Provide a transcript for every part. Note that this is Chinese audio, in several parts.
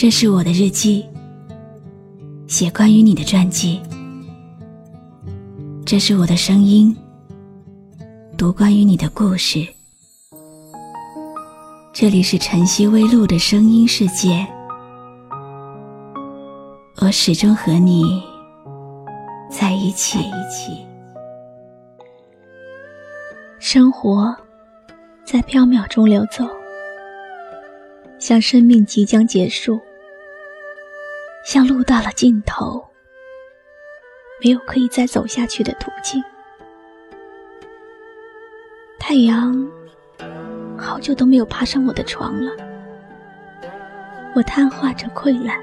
这是我的日记，写关于你的传记。这是我的声音，读关于你的故事。这里是晨曦微露的声音世界，我始终和你在一起。生活在飘渺中流走，像生命即将结束，像路到了尽头，没有可以再走下去的途径。太阳好久都没有爬上我的床了，我瘫痪着溃烂，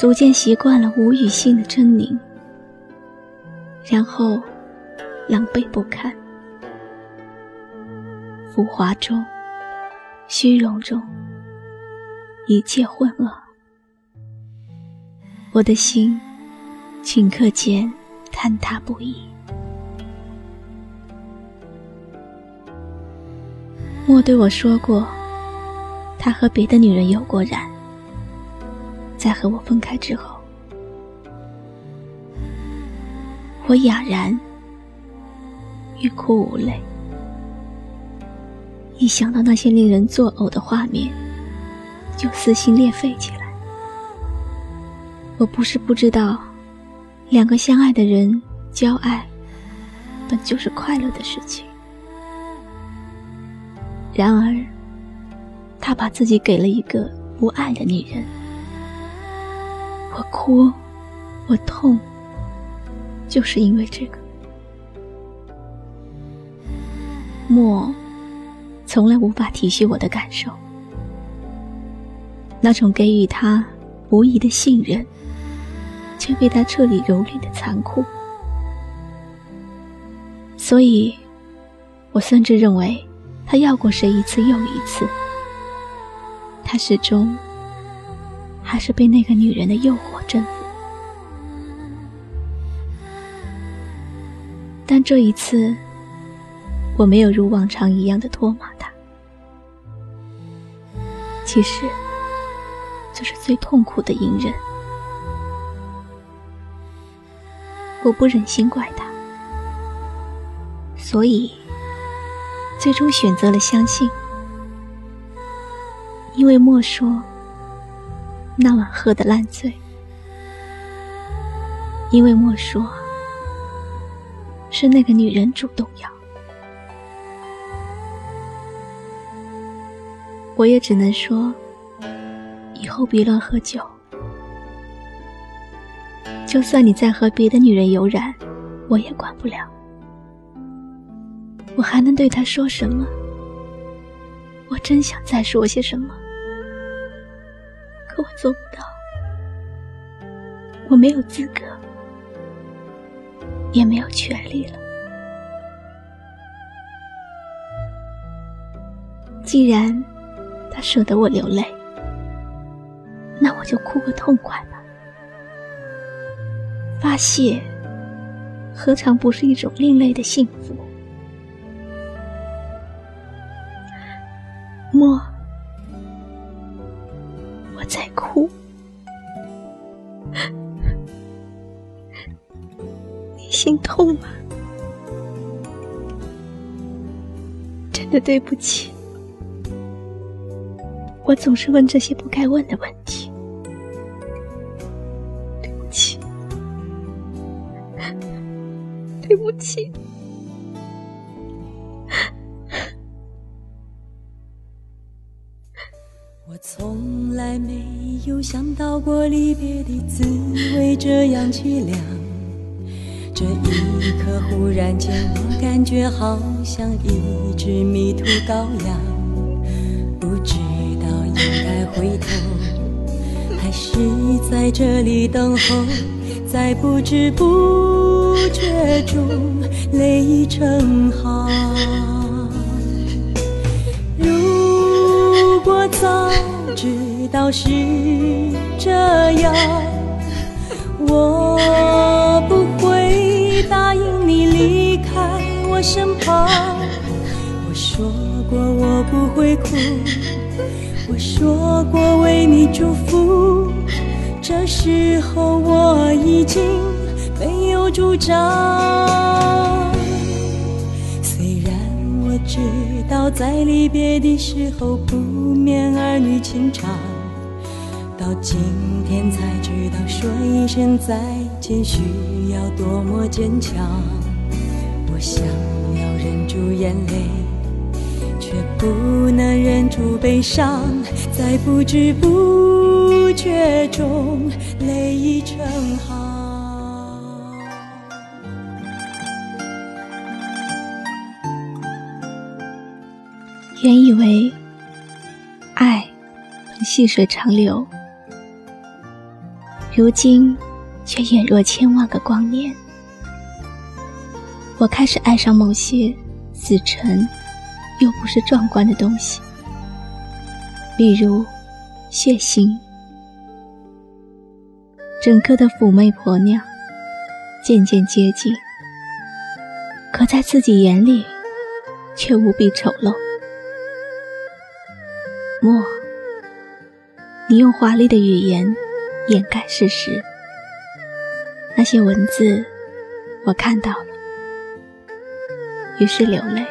逐渐习惯了无语性的狰狞，然后。狼狈不堪，浮华中，虚荣中，一切混噩。我的心，顷刻间坍塌不已。莫对我说过，他和别的女人有过染，在和我分开之后，我哑然。欲哭无泪，一想到那些令人作呕的画面，就撕心裂肺起来。我不是不知道，两个相爱的人交爱，本就是快乐的事情。然而，他把自己给了一个不爱的女人。我哭，我痛，就是因为这个。莫，从来无法体恤我的感受。那种给予他无疑的信任，却被他彻底蹂躏的残酷。所以，我甚至认为，他要过谁一次又一次，他始终还是被那个女人的诱惑征服。但这一次。我没有如往常一样的唾骂他，其实这是最痛苦的隐忍。我不忍心怪他，所以最终选择了相信，因为莫说那晚喝的烂醉，因为莫说是那个女人主动要。我也只能说，以后别乱喝酒。就算你再和别的女人有染，我也管不了。我还能对他说什么？我真想再说些什么，可我做不到。我没有资格，也没有权利了。既然。他舍得我流泪，那我就哭个痛快吧。发泄，何尝不是一种另类的幸福？莫，我在哭，你心痛吗？真的对不起。我总是问这些不该问的问题，对不起。我从来没有想到过离别的滋味这样凄凉，这一刻忽然间，我感觉好像一只迷途羔羊，不知道。应该回头，还是在这里等候，在不知不觉中泪已成行。如果早知道是这样，我不会答应你离开我身旁。我说过我不会哭。我说过为你祝福，这时候我已经没有主张。虽然我知道在离别的时候不免儿女情长，到今天才知道说一声再见需要多么坚强。我想要忍住眼泪。却不能忍住悲伤，在不知不觉中泪已成行。原以为爱能细水长流，如今却眼若千万个光年。我开始爱上某些死沉。又不是壮观的东西，比如血腥。整个的妩媚婆娘渐渐接近，可在自己眼里却无比丑陋。莫，你用华丽的语言掩盖事实，那些文字我看到了，于是流泪。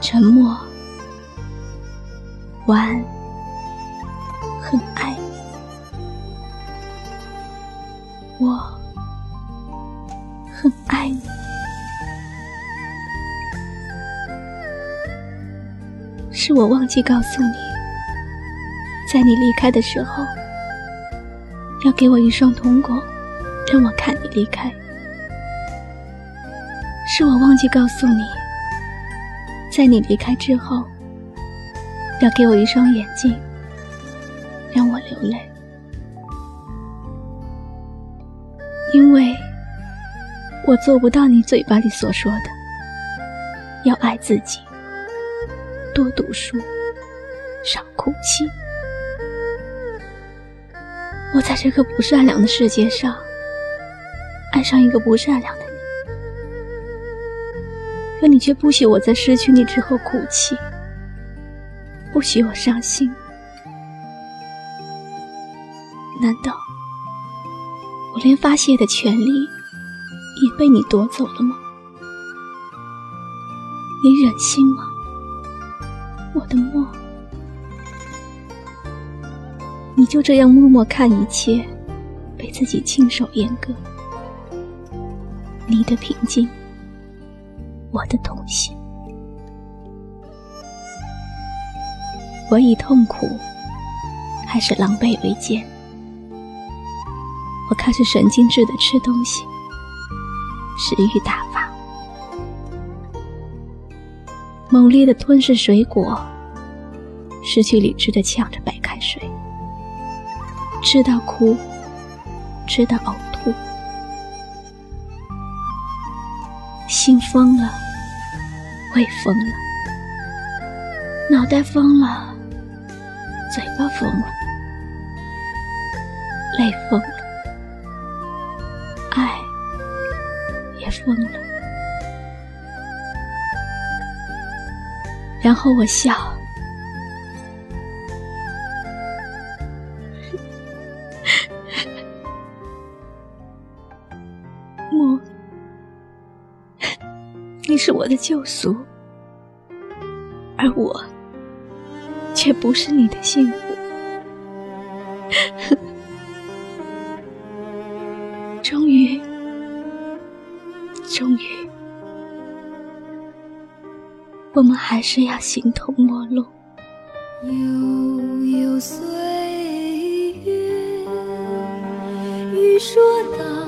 沉默，晚安很爱你，我很爱你。是我忘记告诉你，在你离开的时候，要给我一双瞳孔，让我看你离开。是我忘记告诉你，在你离开之后，要给我一双眼睛，让我流泪。因为我做不到你嘴巴里所说的，要爱自己。多读书，少哭泣。我在这个不善良的世界上，爱上一个不善良的，可你却不许我在失去你之后哭泣，不许我伤心。难道我连发泄的权利也被你夺走了吗？你忍心吗？我的墨，你就这样默默看一切被自己亲手阉割。你的平静，我的痛心。我以痛苦还是狼狈为奸？我开始神经质的吃东西，食欲大发。猛烈的吞噬水果，失去理智的呛着白开水，吃到哭，吃到呕心疯了，胃疯了，脑袋疯了，嘴巴疯了，泪疯了，爱也疯了。然后我笑，你是我的救赎，而我却不是你的幸福。终于，终于。我们还是要形同陌路。悠悠岁月，欲说当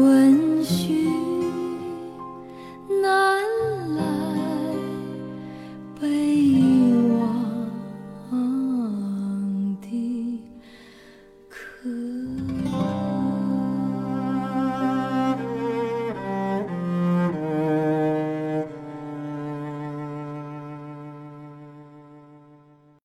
问询